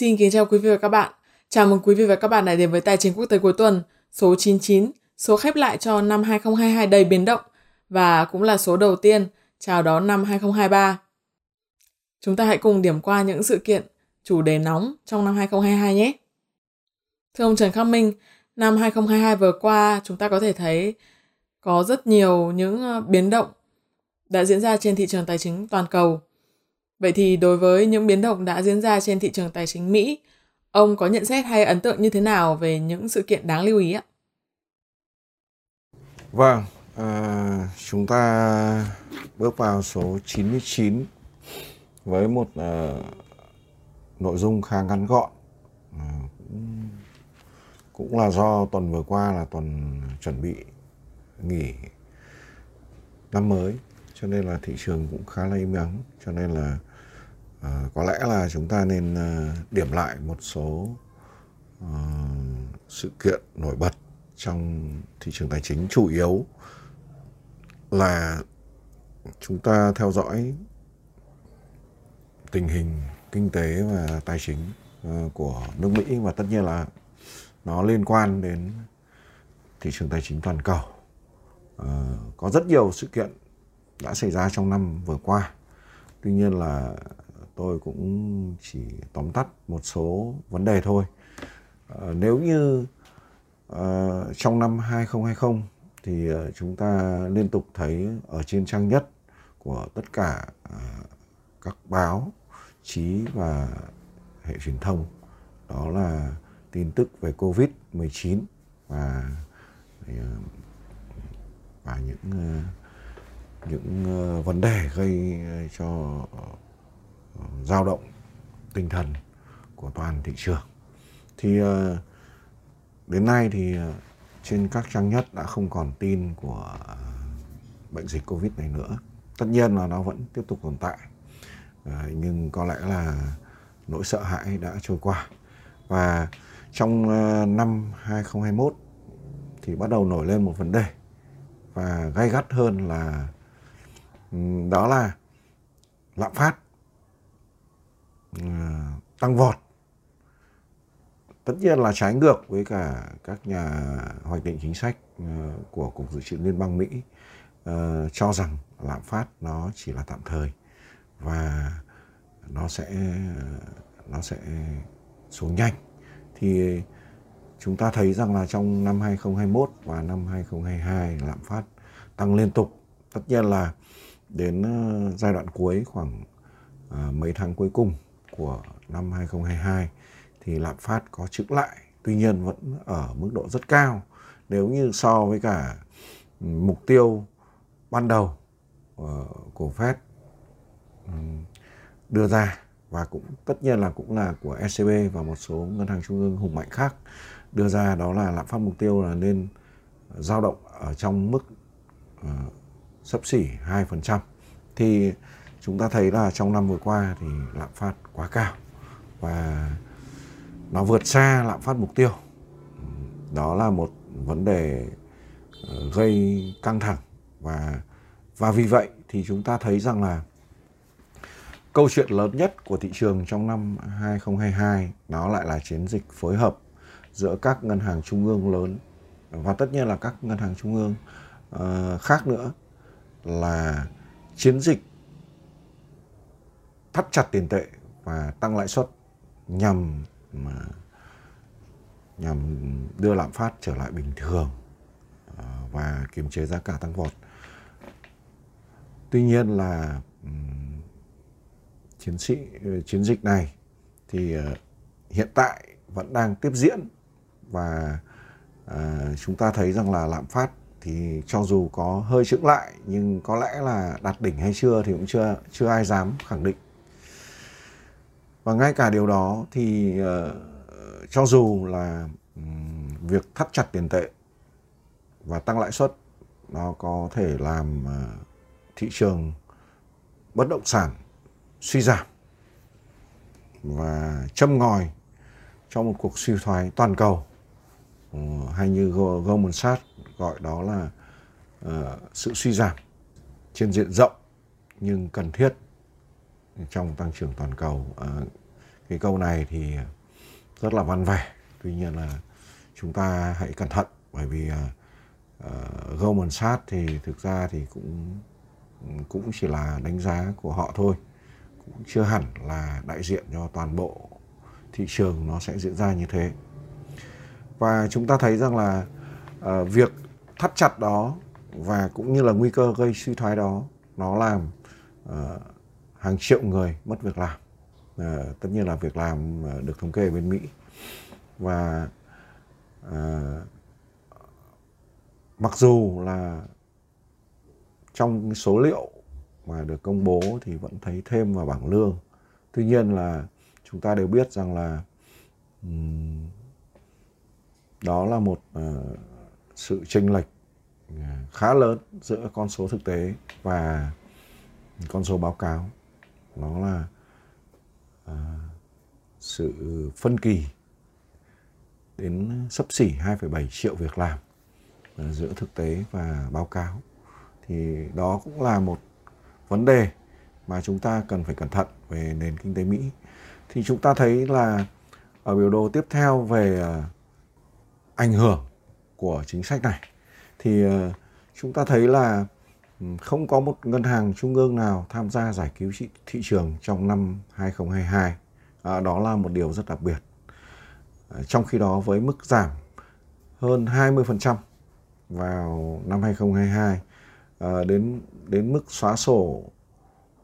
Xin kính chào quý vị và các bạn. Chào mừng quý vị và các bạn đã đến với Tài chính quốc tế cuối tuần số 99, số khép lại cho năm 2022 đầy biến động và cũng là số đầu tiên chào đón năm 2023. Chúng ta hãy cùng điểm qua những sự kiện chủ đề nóng trong năm 2022 nhé. Thưa ông Trần Khắc Minh, năm 2022 vừa qua chúng ta có thể thấy có rất nhiều những ờ, biến động đã diễn ra trên thị trường tài chính toàn cầu. Vậy thì đối với những biến động đã diễn ra trên thị trường tài chính Mỹ, ông có nhận xét hay ấn tượng như thế nào về những sự kiện đáng lưu ý ạ? Vâng, à, chúng ta bước vào số 99 với một à, nội dung khá ngắn gọn. À, cũng, cũng là do tuần vừa qua là tuần chuẩn bị nghỉ năm mới cho nên là thị trường cũng khá là im ắng cho nên là Ờ, có lẽ là chúng ta nên uh, điểm lại một số uh, sự kiện nổi bật trong thị trường tài chính chủ yếu là chúng ta theo dõi tình hình kinh tế và tài chính uh, của nước Mỹ và tất nhiên là nó liên quan đến thị trường tài chính toàn cầu. Uh, có rất nhiều sự kiện đã xảy ra trong năm vừa qua. Tuy nhiên là tôi cũng chỉ tóm tắt một số vấn đề thôi. Ờ, nếu như ờ, trong năm 2020 thì ờ, chúng ta liên tục thấy ở trên trang nhất của tất cả các báo, chí và hệ truyền thông đó là tin tức về Covid-19 và và những những vấn đề gây cho dao động tinh thần của toàn thị trường. Thì ờ, đến nay thì ờ, trên các trang nhất đã không còn tin của ờ, bệnh dịch covid này nữa. Tất nhiên là nó vẫn tiếp tục tồn tại. Nhưng có lẽ là nỗi sợ hãi đã trôi qua. Và trong năm 2021 thì bắt đầu nổi lên một vấn đề. Và gay gắt hơn là đó là lạm phát. Ờ, tăng vọt tất nhiên là trái ngược với cả các nhà hoạch định chính sách ờ, của cục dự trữ liên bang mỹ ờ, cho rằng lạm phát nó chỉ là tạm thời và nó sẽ nó sẽ xuống nhanh thì chúng ta thấy rằng là trong năm 2021 và năm 2022 lạm phát tăng liên tục. Tất nhiên là đến giai đoạn cuối khoảng mấy tháng cuối cùng của năm 2022 thì lạm phát có chững lại, tuy nhiên vẫn ở mức độ rất cao. Nếu như so với cả ừ, mục tiêu ban đầu ờ, của Fed ừ, đưa ra và cũng tất nhiên là cũng là của ECB và một số ngân hàng trung ương hùng mạnh khác đưa ra đó là lạm phát mục tiêu là nên dao động ở trong mức ờ, sấp xỉ 2% thì chúng ta thấy là trong năm vừa qua thì lạm phát quá cao và nó vượt xa lạm phát mục tiêu. Đó là một vấn đề ờ, gây căng thẳng và và vì vậy thì chúng ta thấy rằng là câu chuyện lớn nhất của thị trường trong năm 2022 nó lại là chiến dịch phối hợp giữa các ngân hàng trung ương lớn và tất nhiên là các ngân hàng trung ương uh, khác nữa là chiến dịch thắt chặt tiền tệ và tăng lãi suất nhằm mà nhằm đưa lạm phát trở lại bình thường ờ, và kiềm chế giá cả tăng vọt. Tuy nhiên là chiến sĩ, chiến dịch này thì ờ, hiện tại vẫn đang tiếp diễn và ờ, chúng ta thấy rằng là lạm phát thì cho dù có hơi chững lại nhưng có lẽ là đạt đỉnh hay chưa thì cũng chưa chưa ai dám khẳng định và ngay cả điều đó thì uh, cho dù là um, việc thắt chặt tiền tệ và tăng lãi suất nó có thể làm uh, thị trường bất động sản suy giảm và châm ngòi cho một cuộc suy thoái toàn cầu. Uh, hay như Goldman Sachs gọi đó là uh, sự suy giảm trên diện rộng nhưng cần thiết trong tăng trưởng toàn cầu. À, cái câu này thì rất là văn vẻ. Tuy nhiên là chúng ta hãy cẩn thận bởi vì à, Goldman Sachs thì thực ra thì cũng cũng chỉ là đánh giá của họ thôi. Cũng chưa hẳn là đại diện cho toàn bộ thị trường nó sẽ diễn ra như thế. Và chúng ta thấy rằng là à, việc thắt chặt đó và cũng như là nguy cơ gây suy thoái đó nó làm uh, hàng triệu người mất việc làm. À, tất nhiên là việc làm ờ, được thống kê bên Mỹ. Và à, mặc dù là trong số liệu mà được công bố thì vẫn thấy thêm vào bảng lương. Tuy nhiên là chúng ta đều biết rằng là um, đó là một uh, sự chênh lệch khá lớn giữa con số thực tế và con số báo cáo nó là à, sự phân kỳ đến sấp xỉ 2,7 triệu việc làm à, giữa thực tế và báo cáo. Thì đó cũng là một vấn đề mà chúng ta cần phải cẩn thận về nền kinh tế Mỹ. Thì chúng ta thấy là ở biểu đồ tiếp theo về à, ảnh hưởng của chính sách này thì à, chúng ta thấy là không có một ngân hàng trung ương nào tham gia giải cứu thị trường trong năm 2022. À, đó là một điều rất đặc biệt. À, trong khi đó với mức giảm hơn 20% vào năm 2022 à, đến đến mức xóa sổ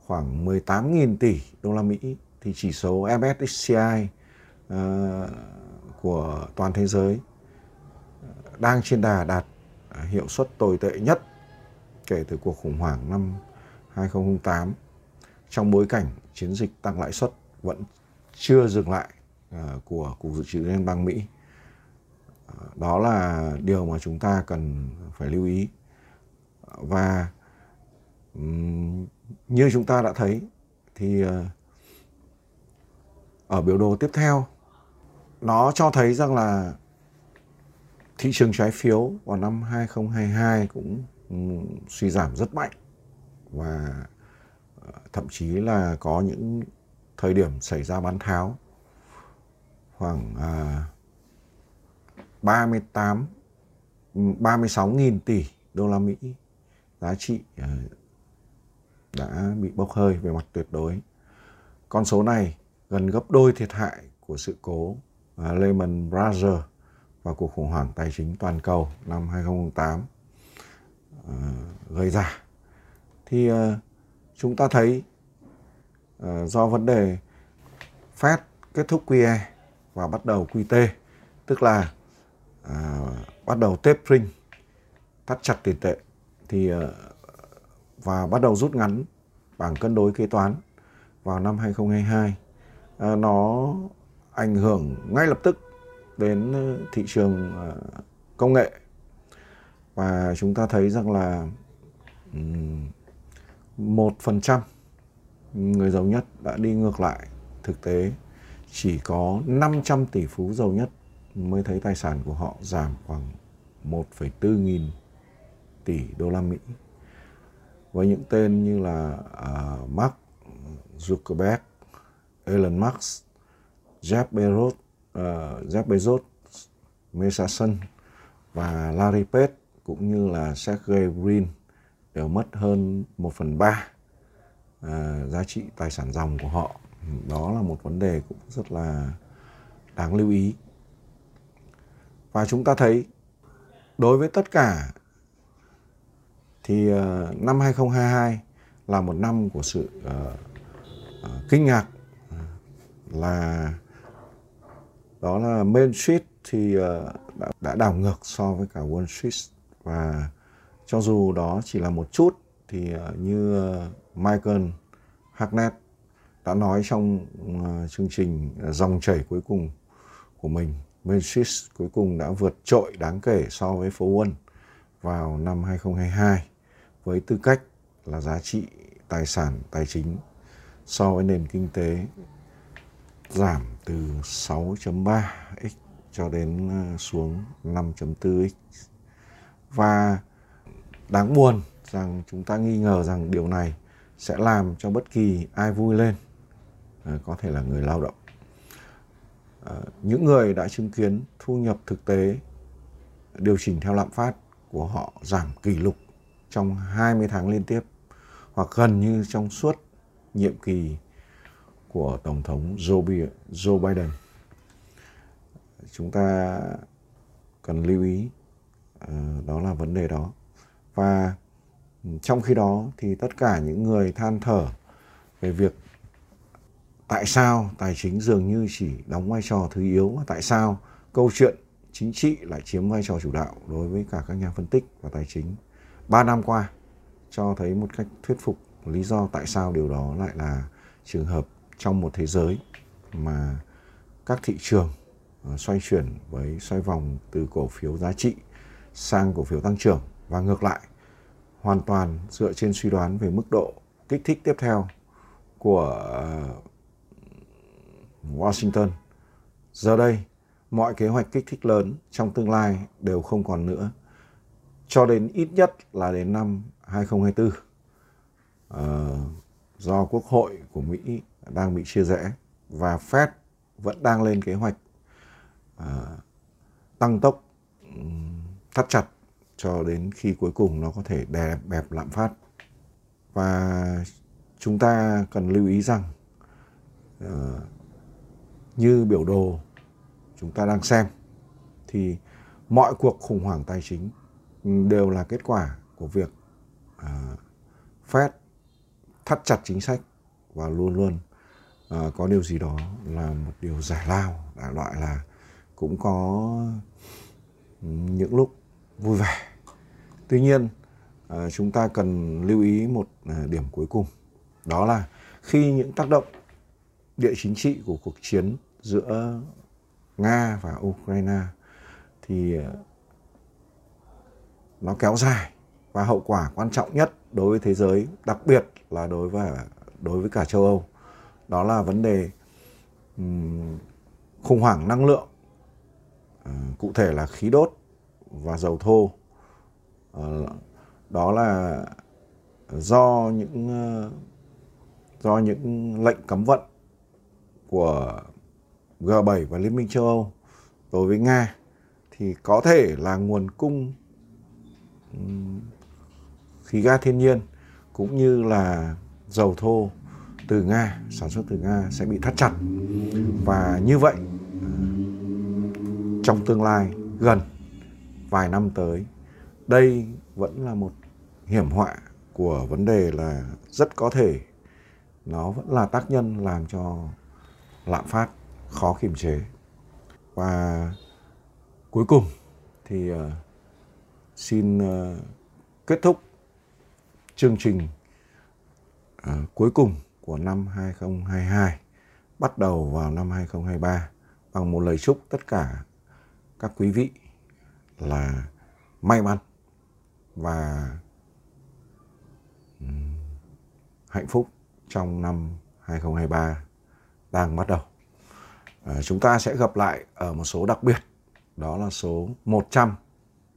khoảng 18.000 tỷ đô la Mỹ thì chỉ số MSCI à, của toàn thế giới à, đang trên đà đạt à, hiệu suất tồi tệ nhất kể từ cuộc khủng hoảng năm 2008 trong bối cảnh chiến dịch tăng lãi suất vẫn chưa dừng lại uh, của Cục Dự trữ Liên bang Mỹ. Uh, đó là điều mà chúng ta cần phải lưu ý. Và um, như chúng ta đã thấy thì uh, ở biểu đồ tiếp theo nó cho thấy rằng là thị trường trái phiếu vào năm 2022 cũng suy giảm rất mạnh. Và ờ, thậm chí là có những thời điểm xảy ra bán tháo. Khoảng à, 38 36.000 tỷ đô la Mỹ giá trị à, đã bị bốc hơi về mặt tuyệt đối. Con số này gần gấp đôi thiệt hại của sự cố à, Lehman Brothers và cuộc khủng hoảng tài chính toàn cầu năm 2008 Ờ, gây ra. Thì ờ, chúng ta thấy ờ, do vấn đề Fed kết thúc QE và bắt đầu QT tức là bắt đầu tapering thắt chặt tiền tệ, thì và bắt đầu rút ngắn bảng cân đối kế toán vào năm 2022 nó ảnh hưởng ngay lập tức đến thị trường công nghệ và chúng ta thấy rằng là một phần trăm người giàu nhất đã đi ngược lại thực tế. Chỉ có 500 tỷ phú giàu nhất mới thấy tài sản của họ giảm khoảng 1,4 nghìn tỷ đô la Mỹ. Với những tên như là uh, Mark Zuckerberg, Elon Musk, Jeff Bezos, uh, Jeff Bezos, Mesa Sun và Larry Page cũng như là Sergey Brin đều mất hơn 1 phần 3 à, giá trị tài sản dòng của họ. Đó là một vấn đề cũng rất là đáng lưu ý. Và chúng ta thấy đối với tất cả thì uh, năm 2022 là một năm của sự uh, uh, kinh ngạc là đó là Main Street thì uh, đã, đã đảo ngược so với cả Wall Street và cho dù đó chỉ là một chút, thì ờ, như ờ, Michael Hartnett đã nói trong ờ, chương trình dòng chảy cuối cùng của mình, Memphis cuối cùng đã vượt trội đáng kể so với phố Wall vào năm 2022 với tư cách là giá trị tài sản, tài chính so với nền kinh tế giảm từ 6.3x cho đến xuống 5.4x và đáng buồn rằng chúng ta nghi ngờ rằng điều này sẽ làm cho bất kỳ ai vui lên à, có thể là người lao động à, những người đã chứng kiến thu nhập thực tế điều chỉnh theo lạm phát của họ giảm kỷ lục trong 20 tháng liên tiếp hoặc gần như trong suốt nhiệm kỳ của Tổng thống Joe Biden. Chúng ta cần lưu ý Ờ, đó là vấn đề đó. Và trong khi đó thì tất cả những người than thở về việc tại sao tài chính dường như chỉ đóng vai trò thứ yếu và tại sao câu chuyện chính trị lại chiếm vai trò chủ đạo đối với cả các nhà phân tích và tài chính. Ba năm qua, cho thấy một cách thuyết phục lý do tại sao điều đó lại là trường hợp trong một thế giới mà các thị trường ờ, xoay chuyển với xoay vòng từ cổ phiếu giá trị sang cổ phiếu tăng trưởng và ngược lại hoàn toàn dựa trên suy đoán về mức độ kích thích tiếp theo của ờ, Washington. Giờ đây, mọi kế hoạch kích thích lớn trong tương lai đều không còn nữa cho đến ít nhất là đến năm 2024 uh, ờ, do Quốc hội của Mỹ đang bị chia rẽ và Fed vẫn đang lên kế hoạch ờ, tăng tốc thắt chặt cho đến khi cuối cùng nó có thể đè bẹp lạm phát. Và chúng ta cần lưu ý rằng uh, như biểu đồ chúng ta đang xem thì mọi cuộc khủng hoảng tài chính đều là kết quả của việc uh, Fed thắt chặt chính sách và luôn luôn uh, có điều gì đó là một điều giải lao đại loại là cũng có những lúc vui vẻ. Tuy nhiên à, chúng ta cần lưu ý một à, điểm cuối cùng. Đó là khi những tác động địa chính trị của cuộc chiến giữa nga và ukraine thì à, nó kéo dài và hậu quả quan trọng nhất đối với thế giới đặc biệt là đối với đối với cả châu Âu đó là vấn đề um, khủng hoảng năng lượng. Cụ thể là khí đốt và dầu thô ờ, đó là do những ờ, do những lệnh cấm vận của G7 và Liên minh châu Âu đối với Nga thì có thể là nguồn cung khí ga thiên nhiên cũng như là dầu thô từ Nga, sản xuất từ Nga sẽ bị thắt chặt. Và như vậy ờ, trong tương lai gần vài năm tới, đây vẫn là một hiểm họa của vấn đề là rất có thể nó vẫn là tác nhân làm cho lạm phát khó kiềm chế. Và cuối cùng thì uh, xin uh, kết thúc chương trình uh, cuối cùng của năm 2022 bắt đầu vào năm 2023 bằng một lời chúc tất cả các quý vị là may mắn và hạnh phúc trong năm 2023 đang bắt đầu. À, chúng ta sẽ gặp lại ở một số đặc biệt, đó là số 100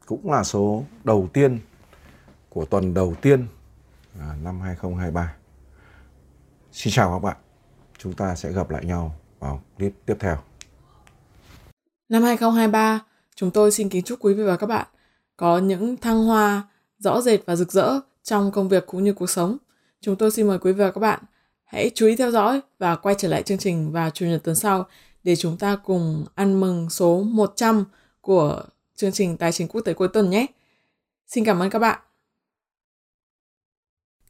cũng là số đầu tiên của tuần đầu tiên à, năm 2023. Xin chào các bạn. Chúng ta sẽ gặp lại nhau vào clip tiếp theo. Năm 2023, chúng tôi xin kính chúc quý vị và các bạn có những thăng hoa rõ rệt và rực rỡ trong công việc cũng như cuộc sống. Chúng tôi xin mời quý vị và các bạn hãy chú ý theo dõi và quay trở lại chương trình vào chủ nhật tuần sau để chúng ta cùng ăn mừng số 100 của chương trình Tài chính quốc tế cuối tuần nhé. Xin cảm ơn các bạn.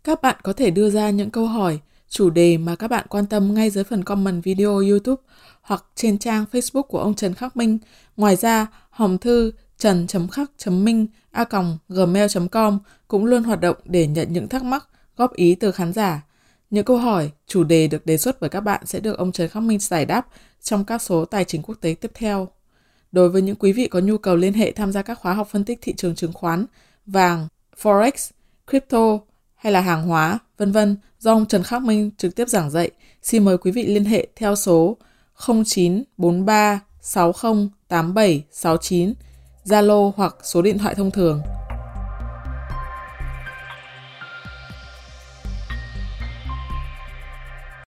Các bạn có thể đưa ra những câu hỏi, chủ đề mà các bạn quan tâm ngay dưới phần comment video YouTube hoặc trên trang Facebook của ông Trần Khắc Minh. Ngoài ra, hòm thư trần.khắc.minh a gmail.com cũng luôn hoạt động để nhận những thắc mắc, góp ý từ khán giả. Những câu hỏi, chủ đề được đề xuất bởi các bạn sẽ được ông Trần Khắc Minh giải đáp trong các số tài chính quốc tế tiếp theo. Đối với những quý vị có nhu cầu liên hệ tham gia các khóa học phân tích thị trường chứng khoán, vàng, forex, crypto hay là hàng hóa, vân vân do ông Trần Khắc Minh trực tiếp giảng dạy, xin mời quý vị liên hệ theo số 0943 60 87 69, Zalo hoặc số điện thoại thông thường.